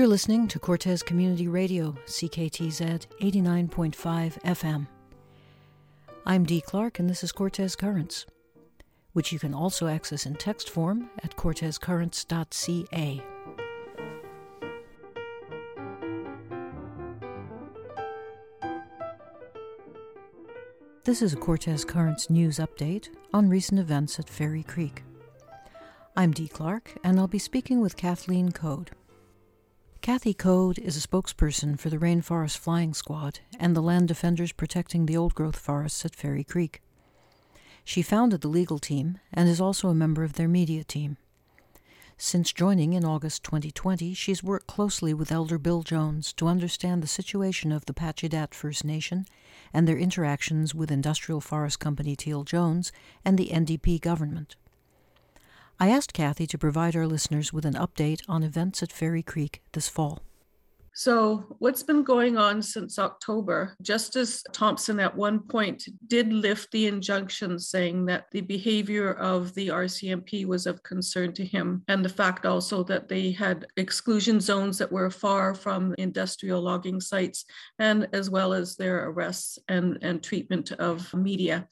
You're listening to Cortez Community Radio, CKTZ 89.5 FM. I'm Dee Clark, and this is Cortez Currents, which you can also access in text form at cortezcurrents.ca. This is a Cortez Currents news update on recent events at Fairy Creek. I'm Dee Clark, and I'll be speaking with Kathleen Code. Kathy Code is a spokesperson for the Rainforest Flying Squad and the land defenders protecting the old growth forests at Fairy Creek. She founded the legal team and is also a member of their media team. Since joining in August 2020, she's worked closely with Elder Bill Jones to understand the situation of the Pacheedaht First Nation and their interactions with Industrial Forest Company Teal Jones and the NDP government. I asked Kathy to provide our listeners with an update on events at Fairy Creek this fall. So, what's been going on since October? Justice Thompson at one point did lift the injunction saying that the behavior of the RCMP was of concern to him, and the fact also that they had exclusion zones that were far from industrial logging sites, and as well as their arrests and, and treatment of media.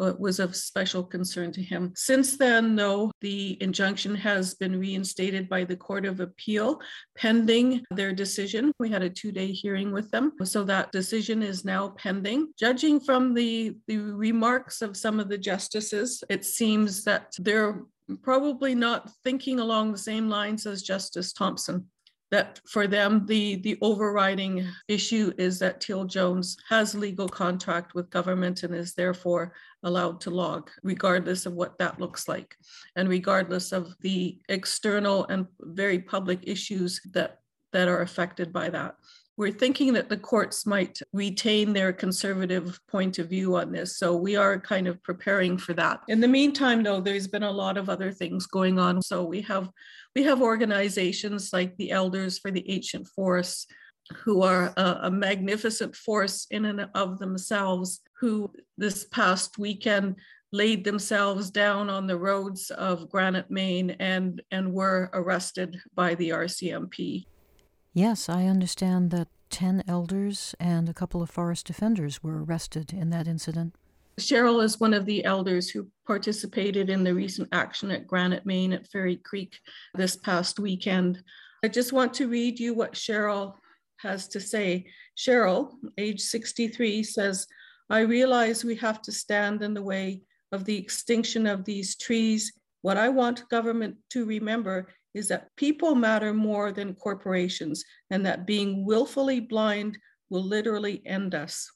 Uh, was of special concern to him. Since then, though, the injunction has been reinstated by the Court of Appeal pending their decision. We had a two day hearing with them. So that decision is now pending. Judging from the, the remarks of some of the justices, it seems that they're probably not thinking along the same lines as Justice Thompson that for them the the overriding issue is that Teal Jones has legal contract with government and is therefore allowed to log regardless of what that looks like and regardless of the external and very public issues that that are affected by that we're thinking that the courts might retain their conservative point of view on this. So we are kind of preparing for that. In the meantime, though, there's been a lot of other things going on. So we have we have organizations like the Elders for the Ancient Forests, who are a, a magnificent force in and of themselves, who this past weekend laid themselves down on the roads of Granite, Main, and, and were arrested by the RCMP. Yes, I understand that 10 elders and a couple of forest defenders were arrested in that incident. Cheryl is one of the elders who participated in the recent action at Granite, Main at Fairy Creek this past weekend. I just want to read you what Cheryl has to say. Cheryl, age 63, says, I realize we have to stand in the way of the extinction of these trees. What I want government to remember is that people matter more than corporations and that being willfully blind will literally end us.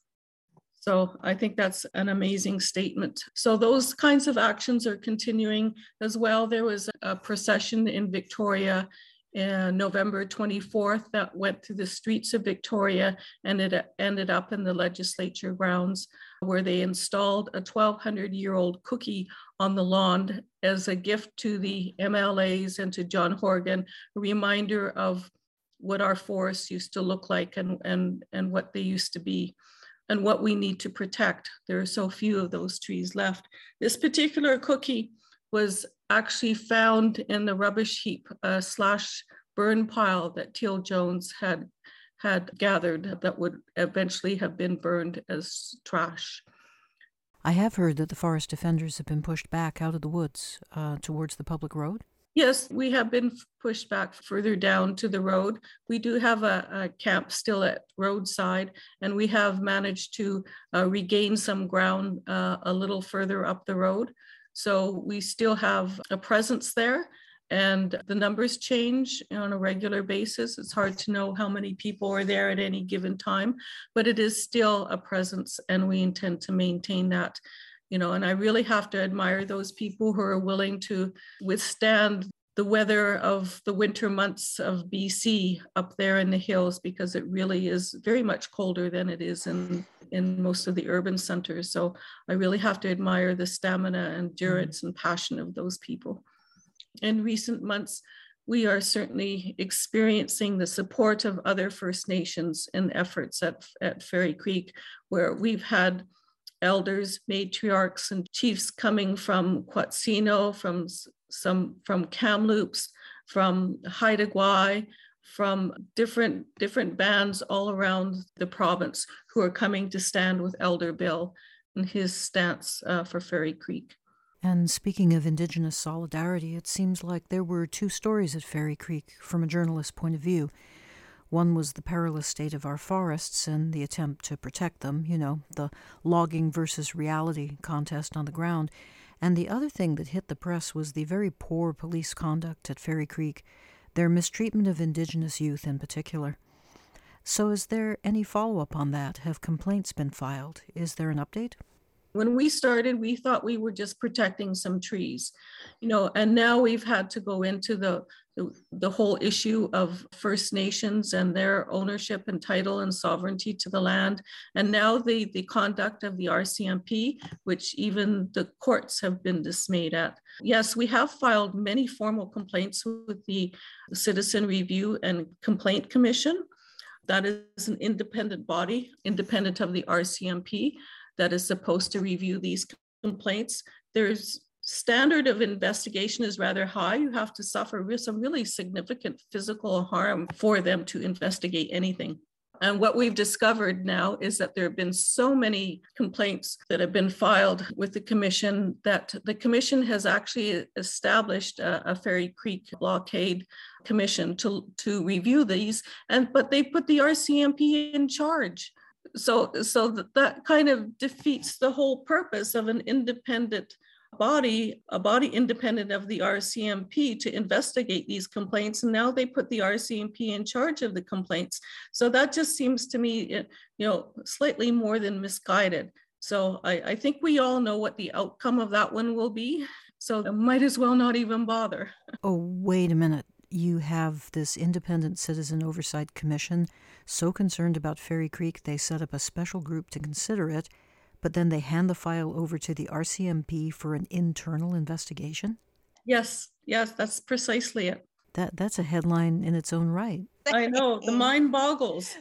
So I think that's an amazing statement. So those kinds of actions are continuing as well. There was a procession in Victoria in November 24th that went through the streets of Victoria and it ended up in the legislature grounds where they installed a 1200 year old cookie on the lawn as a gift to the MLAs and to John Horgan, a reminder of what our forests used to look like and, and, and what they used to be and what we need to protect. There are so few of those trees left. This particular cookie was actually found in the rubbish heap uh, slash burn pile that Teal Jones had had gathered that would eventually have been burned as trash. I have heard that the forest defenders have been pushed back out of the woods uh, towards the public road. Yes, we have been pushed back further down to the road. We do have a, a camp still at roadside, and we have managed to uh, regain some ground uh, a little further up the road. So we still have a presence there, and the numbers change on a regular basis. It's hard to know how many people are there at any given time, but it is still a presence, and we intend to maintain that you know, and I really have to admire those people who are willing to withstand the weather of the winter months of BC up there in the hills because it really is very much colder than it is in in most of the urban centers. So I really have to admire the stamina, mm-hmm. endurance, and passion of those people. In recent months, we are certainly experiencing the support of other First Nations in efforts at, at Fairy Creek, where we've had elders, matriarchs, and chiefs coming from Quatsino, from some from Kamloops, from Haida Gwaii, from different different bands all around the province who are coming to stand with Elder Bill and his stance uh, for Fairy Creek. And speaking of Indigenous solidarity, it seems like there were two stories at Fairy Creek from a journalist's point of view. One was the perilous state of our forests and the attempt to protect them, you know, the logging versus reality contest on the ground. And the other thing that hit the press was the very poor police conduct at Fairy Creek, their mistreatment of Indigenous youth in particular. So, is there any follow up on that? Have complaints been filed? Is there an update? When we started we thought we were just protecting some trees you know and now we've had to go into the the, whole issue of first nations and their ownership and title and sovereignty to the land. And now the the conduct of the rcmp which even the courts have been dismayed at. Yes we have filed many formal complaints with the citizen review and complaint commission. That is an independent body independent of the rcmp that is supposed to review these complaints. There's standard of investigation is rather high. You have to suffer some really significant physical harm for them to investigate anything. And what we've discovered now is that there have been so many complaints that have been filed with the commission that the commission has actually established a, a Fairy Creek blockade commission to, to review these. And but they put the RCMP in charge so so that, that kind of defeats the whole purpose of an independent body a body independent of the rcmp to investigate these complaints. And now they put the rcmp in charge of the complaints. So that just seems to me eh, you know slightly more than misguided. So I, I think we all know what the outcome of that one will be. So might as well not even bother. Oh wait a minute you have this independent citizen oversight commission so concerned about Fairy Creek they set up a special group to consider it, but then they hand the file over to the RCMP for an internal investigation? Yes, yes, that's precisely it. That that's a headline in its own right. I know, the mind boggles.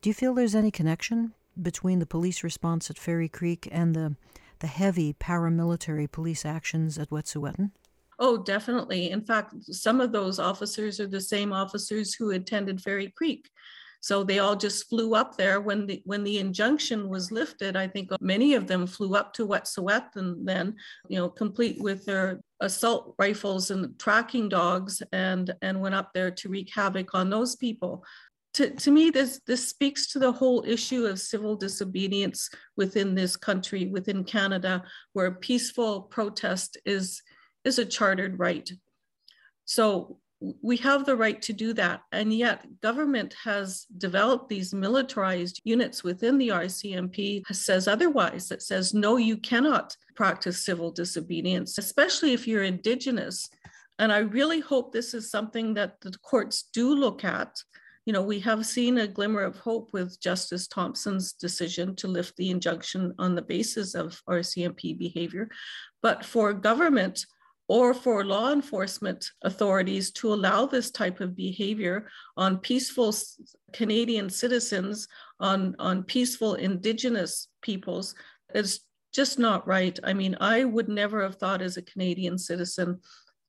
Do you feel there's any connection between the police response at Fairy Creek and the the heavy paramilitary police actions at Wet'suwet'en? Oh, definitely. In fact, some of those officers are the same officers who attended Fairy Creek. So they all just flew up there when the when the injunction was lifted. I think many of them flew up to Wet'suwet'en then, you know, complete with their assault rifles and tracking dogs and and went up there to wreak havoc on those people. To, to me, this this speaks to the whole issue of civil disobedience within this country, within Canada, where peaceful protest is is a chartered right. So we have the right to do that. And yet government has developed these militarized units within the RCMP says otherwise. It says, no, you cannot practice civil disobedience, especially if you're indigenous. And I really hope this is something that the courts do look at. You know, we have seen a glimmer of hope with Justice Thompson's decision to lift the injunction on the basis of RCMP behavior. But for government, or for law enforcement authorities to allow this type of behavior on peaceful Canadian citizens, on, on peaceful Indigenous peoples, is just not right. I mean, I would never have thought as a Canadian citizen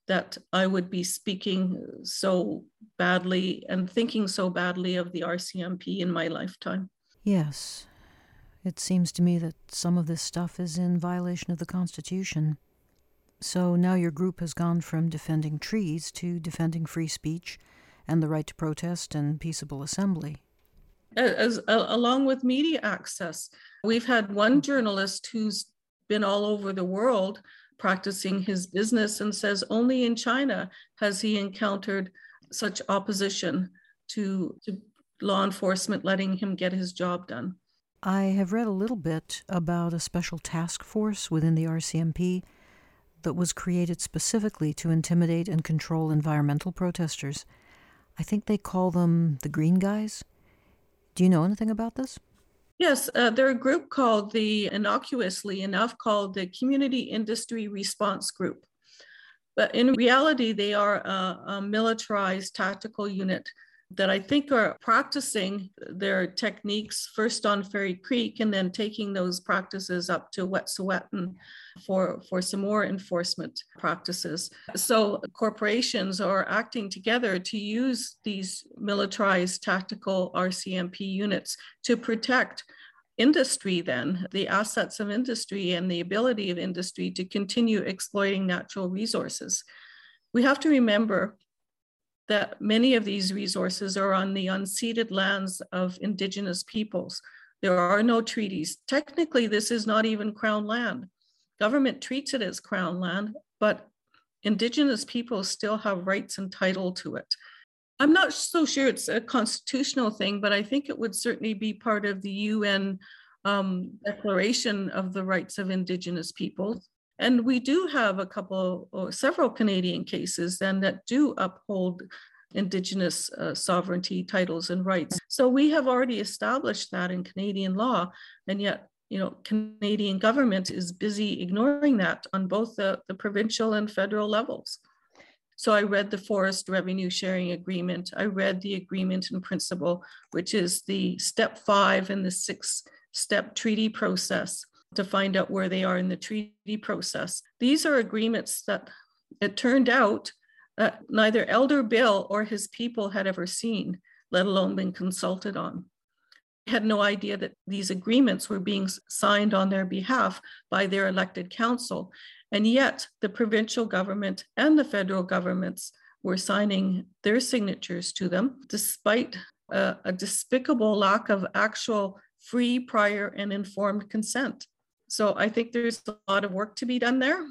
that I would be speaking so badly and thinking so badly of the RCMP in my lifetime. Yes. It seems to me that some of this stuff is in violation of the Constitution. So now your group has gone from defending trees to defending free speech and the right to protest and peaceable assembly. As, uh, along with media access, we've had one journalist who's been all over the world practicing his business and says only in China has he encountered such opposition to, to law enforcement letting him get his job done. I have read a little bit about a special task force within the RCMP that was created specifically to intimidate and control environmental protesters. I think they call them the Green Guys. Do you know anything about this? Yes, uh, they're a group called the, innocuously enough, called the Community Industry Response Group. But in reality, they are a, a militarized tactical unit that I think are practicing their techniques first on Fairy Creek and then taking those practices up to Wet'suwet'en for, for some more enforcement practices. So corporations are acting together to use these militarized tactical RCMP units to protect industry then the assets of industry and the ability of industry to continue exploiting natural resources we have to remember that many of these resources are on the unceded lands of Indigenous peoples. There are no treaties. Technically, this is not even Crown land. Government treats it as Crown land, but Indigenous peoples still have rights and title to it. I'm not so sure it's a constitutional thing, but I think it would certainly be part of the UN um, Declaration of the Rights of Indigenous Peoples. And we do have a couple or several Canadian cases then that do uphold Indigenous uh, sovereignty titles and rights. So we have already established that in Canadian law, and yet you know Canadian government is busy ignoring that on both the, the provincial and federal levels. So I read the Forest Revenue Sharing Agreement. I read the Agreement in Principle, which is the step five in the six step treaty process to find out where they are in the treaty process. These are agreements that it turned out that neither Elder Bill or his people had ever seen, let alone been consulted on. They had no idea that these agreements were being signed on their behalf by their elected council. And yet, the provincial government and the federal governments were signing their signatures to them, despite a, a despicable lack of actual free, prior, and informed consent. So I think there's a lot of work to be done there.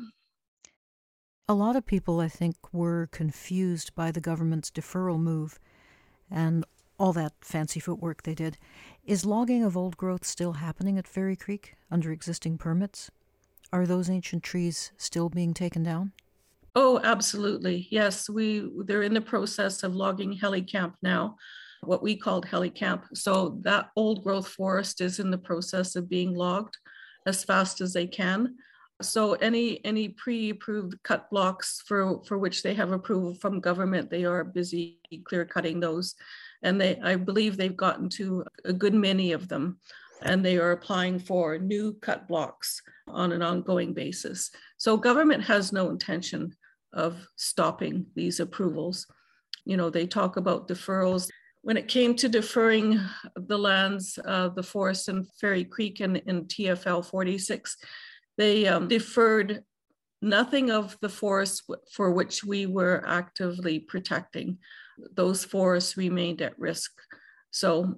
A lot of people, I think, were confused by the government's deferral move and all that fancy footwork they did. Is logging of old growth still happening at Fairy Creek under existing permits? Are those ancient trees still being taken down? Oh, absolutely. Yes, we they're in the process of logging Camp now, what we called Camp. So that old growth forest is in the process of being logged as fast as they can. So any any pre-approved cut blocks for for which they have approval from government, they are busy clear cutting those, and they I believe they've gotten to a good many of them, and they are applying for new cut blocks on an ongoing basis. So government has no intention of stopping these approvals. You know they talk about deferrals when it came to deferring the lands, uh, the forest and Fairy Creek and in TFL 46, they um, deferred nothing of the forests for which we were actively protecting. Those forests remained at risk. So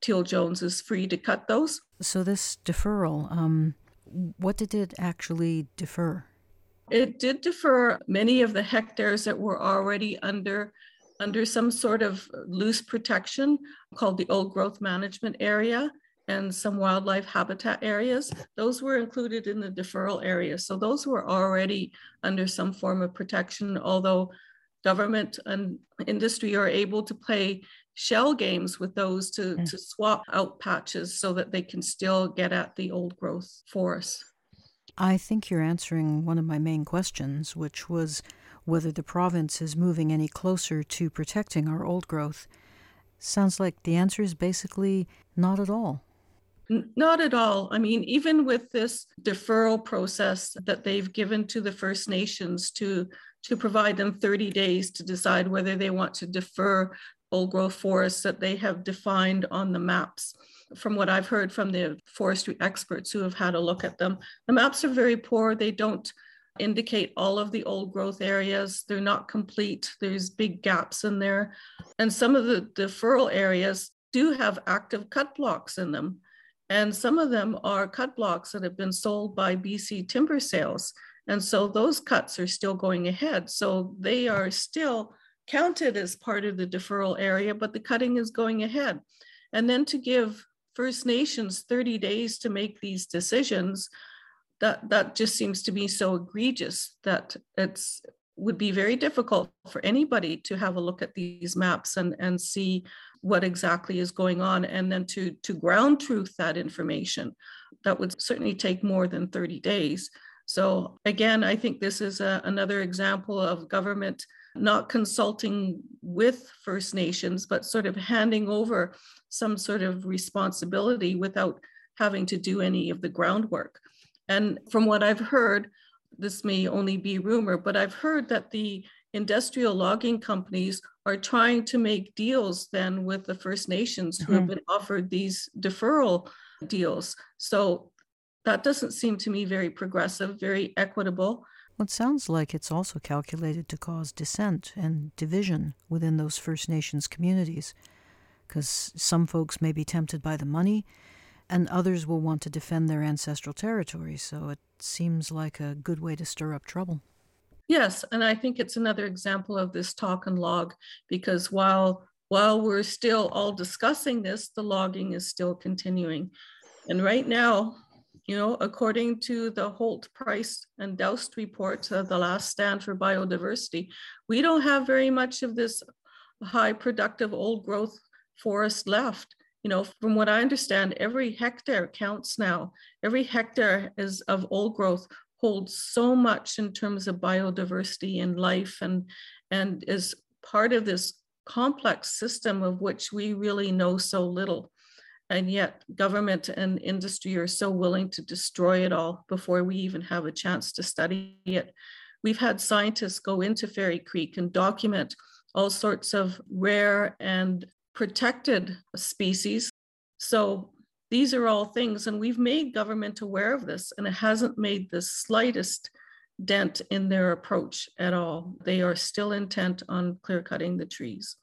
Teal Jones is free to cut those. So this deferral, um, what did it actually defer? It did defer many of the hectares that were already under under some sort of loose protection called the old growth management area and some wildlife habitat areas. Those were included in the deferral area. So those were already under some form of protection, although government and industry are able to play shell games with those to, mm. to swap out patches so that they can still get at the old growth forests. I think you're answering one of my main questions, which was whether the province is moving any closer to protecting our old growth. Sounds like the answer is basically not at all. Not at all. I mean, even with this deferral process that they've given to the First Nations to, to provide them 30 days to decide whether they want to defer old growth forests that they have defined on the maps. From what I've heard from the forestry experts who have had a look at them, the maps are very poor. They don't indicate all of the old growth areas. They're not complete. There's big gaps in there. And some of the deferral areas do have active cut blocks in them. And some of them are cut blocks that have been sold by BC Timber Sales. And so those cuts are still going ahead. So they are still counted as part of the deferral area, but the cutting is going ahead. And then to give First Nations 30 days to make these decisions that that just seems to be so egregious that it's would be very difficult for anybody to have a look at these maps and and see what exactly is going on and then to to ground truth that information that would certainly take more than 30 days so again i think this is a, another example of government not consulting with First Nations, but sort of handing over some sort of responsibility without having to do any of the groundwork. And from what I've heard, this may only be rumor, but I've heard that the industrial logging companies are trying to make deals then with the First Nations who mm-hmm. have been offered these deferral deals. So that doesn't seem to me very progressive, very equitable. Well, it sounds like it's also calculated to cause dissent and division within those First Nations communities, because some folks may be tempted by the money, and others will want to defend their ancestral territory. So it seems like a good way to stir up trouble. Yes, and I think it's another example of this talk and log because while while we're still all discussing this, the logging is still continuing. And right now, you know, according to the Holt Price and Daust report, the last stand for biodiversity, we don't have very much of this high productive old growth forest left. You know, from what I understand, every hectare counts now. Every hectare is of old growth holds so much in terms of biodiversity and life and, and is part of this complex system of which we really know so little. And yet, government and industry are so willing to destroy it all before we even have a chance to study it. We've had scientists go into Fairy Creek and document all sorts of rare and protected species. So these are all things, and we've made government aware of this, and it hasn't made the slightest dent in their approach at all. They are still intent on clear cutting the trees.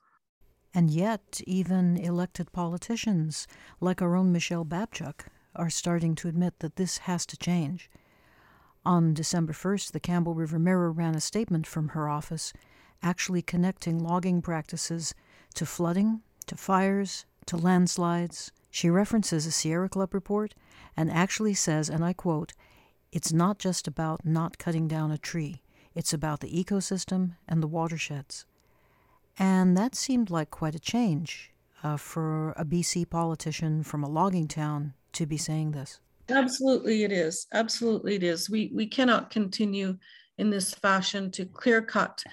And yet, even elected politicians, like our own Michele Babchuk, are starting to admit that this has to change. On December 1st, the Campbell River Mirror ran a statement from her office actually connecting logging practices to flooding, to fires, to landslides, she references a Sierra Club report and actually says, and I quote, it's not just about not cutting down a tree, it's about the ecosystem and the watersheds. And that seemed like quite a change uh, for a BC politician from a logging town to be saying this. Absolutely, it is. Absolutely, it is. We, we cannot continue in this fashion to clear cut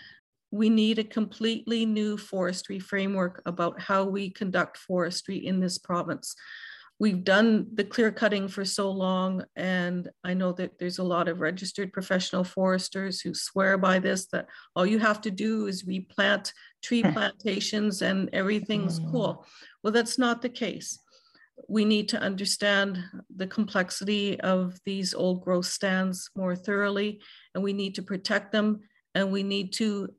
we need a completely new forestry framework about how we conduct forestry in this province. We've done the clear cutting for so long, and I know that there's a lot of registered professional foresters who swear by this that all you have to do is replant tree plantations and everything's mm. cool. Well, that's not the case. We need to understand the complexity of these old growth stands more thoroughly, and we need to protect them, and we need to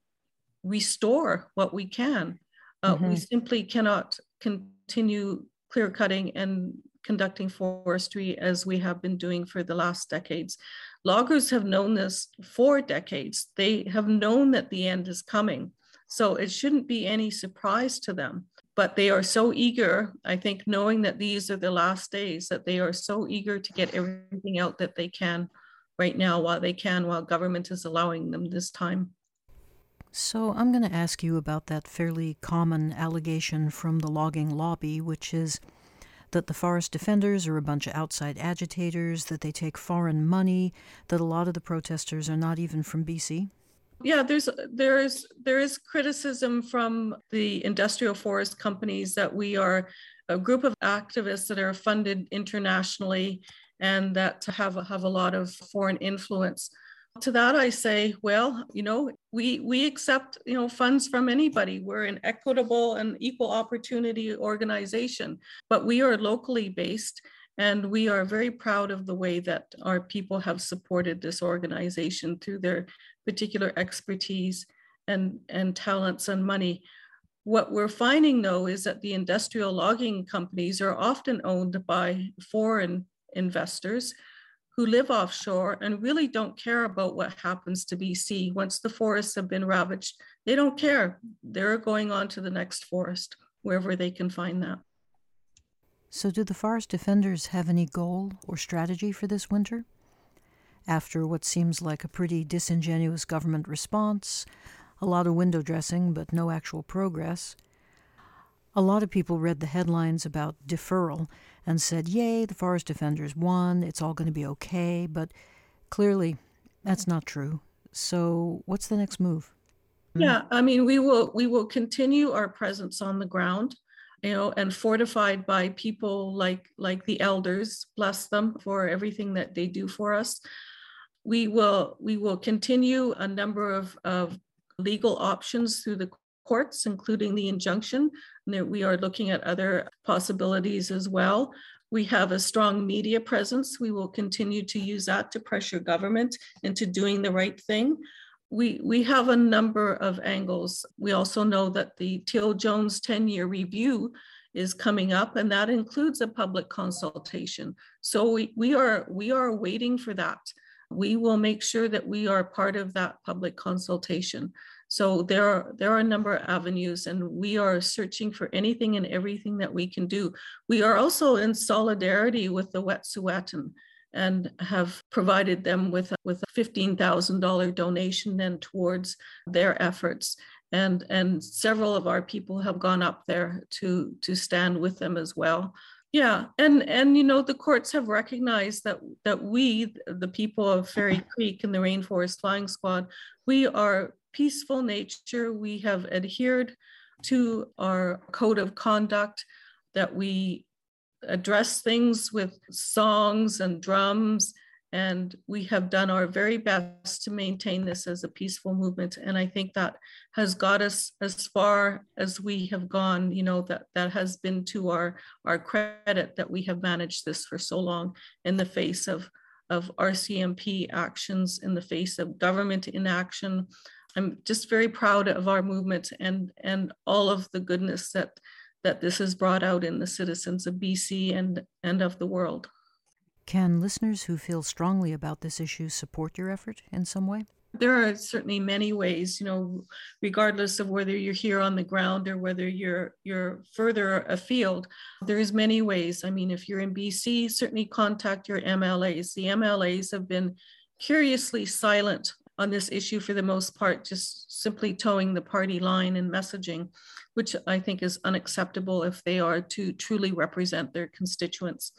restore what we can. Uh, mm-hmm. We simply cannot continue clear cutting and conducting forestry as we have been doing for the last decades. Loggers have known this for decades. They have known that the end is coming. So it shouldn't be any surprise to them. But they are so eager, I think, knowing that these are the last days, that they are so eager to get everything out that they can right now while they can, while government is allowing them this time. So, I'm going to ask you about that fairly common allegation from the logging lobby, which is that the forest defenders are a bunch of outside agitators, that they take foreign money, that a lot of the protesters are not even from BC. Yeah, there's there is there is criticism from the industrial forest companies that we are a group of activists that are funded internationally and that to have have a lot of foreign influence to that i say well you know we we accept you know funds from anybody. We're an equitable and equal opportunity organization but we are locally based and we are very proud of the way that our people have supported this organization through their particular expertise and and talents and money. What we're finding though is that the industrial logging companies are often owned by foreign investors who live offshore and really don't care about what happens to BC. Once the forests have been ravaged, they don't care. They're going on to the next forest, wherever they can find that. So, do the forest defenders have any goal or strategy for this winter? After what seems like a pretty disingenuous government response, a lot of window dressing, but no actual progress, a lot of people read the headlines about deferral and said, Yay, the forest defenders won, it's all going to be okay. But clearly, that's not true. So, what's the next move? Yeah, I mean, we will we will continue our presence on the ground, you know, and fortified by people like like the elders, bless them for everything that they do for us. We will we will continue a number of, of legal options through the courts, including the injunction. We are looking at other possibilities as well. We have a strong media presence. We will continue to use that to pressure government into doing the right thing. We, we have a number of angles. We also know that the Teal Jones 10 year review is coming up, and that includes a public consultation. So we, we, are, we are waiting for that. We will make sure that we are part of that public consultation. So there are there are a number of avenues, and we are searching for anything and everything that we can do. We are also in solidarity with the Wet'suwet'en and have provided them with a, with a $15,000 donation then towards their efforts. And, and several of our people have gone up there to, to stand with them as well. Yeah, and and you know the courts have recognized that that we, the people of Fairy Creek and the Rainforest Flying Squad, we are peaceful nature. We have adhered to our code of conduct that we address things with songs and drums. And we have done our very best to maintain this as a peaceful movement. And I think that has got us as far as we have gone, you know, that, that has been to our, our credit that we have managed this for so long in the face of, of RCMP actions, in the face of government inaction, I'm just very proud of our movement and and all of the goodness that that this has brought out in the citizens of BC and and of the world. Can listeners who feel strongly about this issue support your effort in some way? There are certainly many ways, you know, regardless of whether you're here on the ground or whether you're you're further afield. There's many ways. I mean, if you're in BC, certainly contact your MLAs. The MLAs have been curiously silent on this issue for the most part, just simply toeing the party line and messaging, which I think is unacceptable if they are to truly represent their constituents.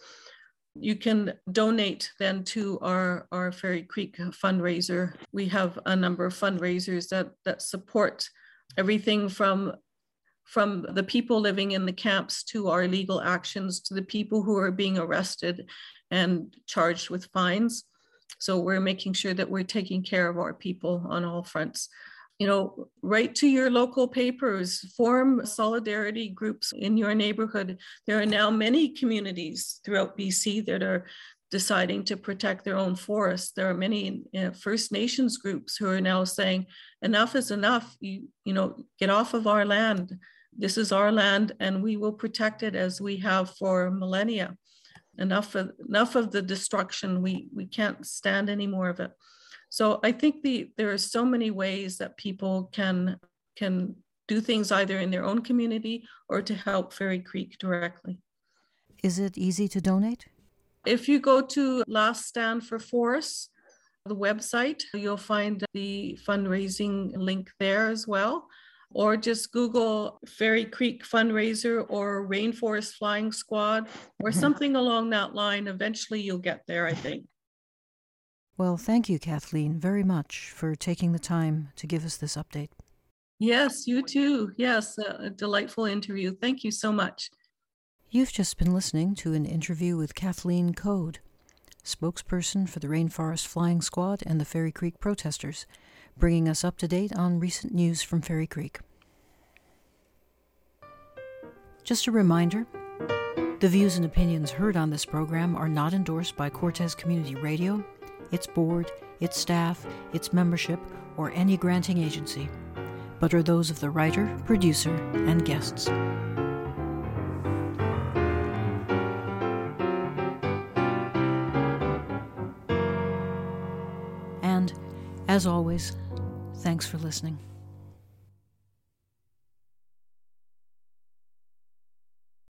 You can donate then to our, our Fairy Creek fundraiser. We have a number of fundraisers that, that support everything from from the people living in the camps to our legal actions to the people who are being arrested and charged with fines. So we're making sure that we're taking care of our people on all fronts. You know, write to your local papers, form solidarity groups in your neighborhood. There are now many communities throughout BC that are deciding to protect their own forests. There are many uh, First Nations groups who are now saying, enough is enough. You, you know, get off of our land. This is our land and we will protect it as we have for millennia enough of enough of the destruction we we can't stand any more of it so i think the there are so many ways that people can can do things either in their own community or to help fairy creek directly is it easy to donate if you go to last stand for forests the website you'll find the fundraising link there as well or just Google Fairy Creek fundraiser or Rainforest Flying Squad or something along that line. Eventually, you'll get there, I think. Well, thank you, Kathleen, very much for taking the time to give us this update. Yes, you too. Yes, a delightful interview. Thank you so much. You've just been listening to an interview with Kathleen Code, spokesperson for the Rainforest Flying Squad and the Fairy Creek protesters bringing us up to date on recent news from Fairy Creek. Just a reminder the views and opinions heard on this program are not endorsed by Cortez Community Radio, its board, its staff, its membership, or any granting agency, but are those of the writer, producer, and guests. And, as always, Thanks for listening.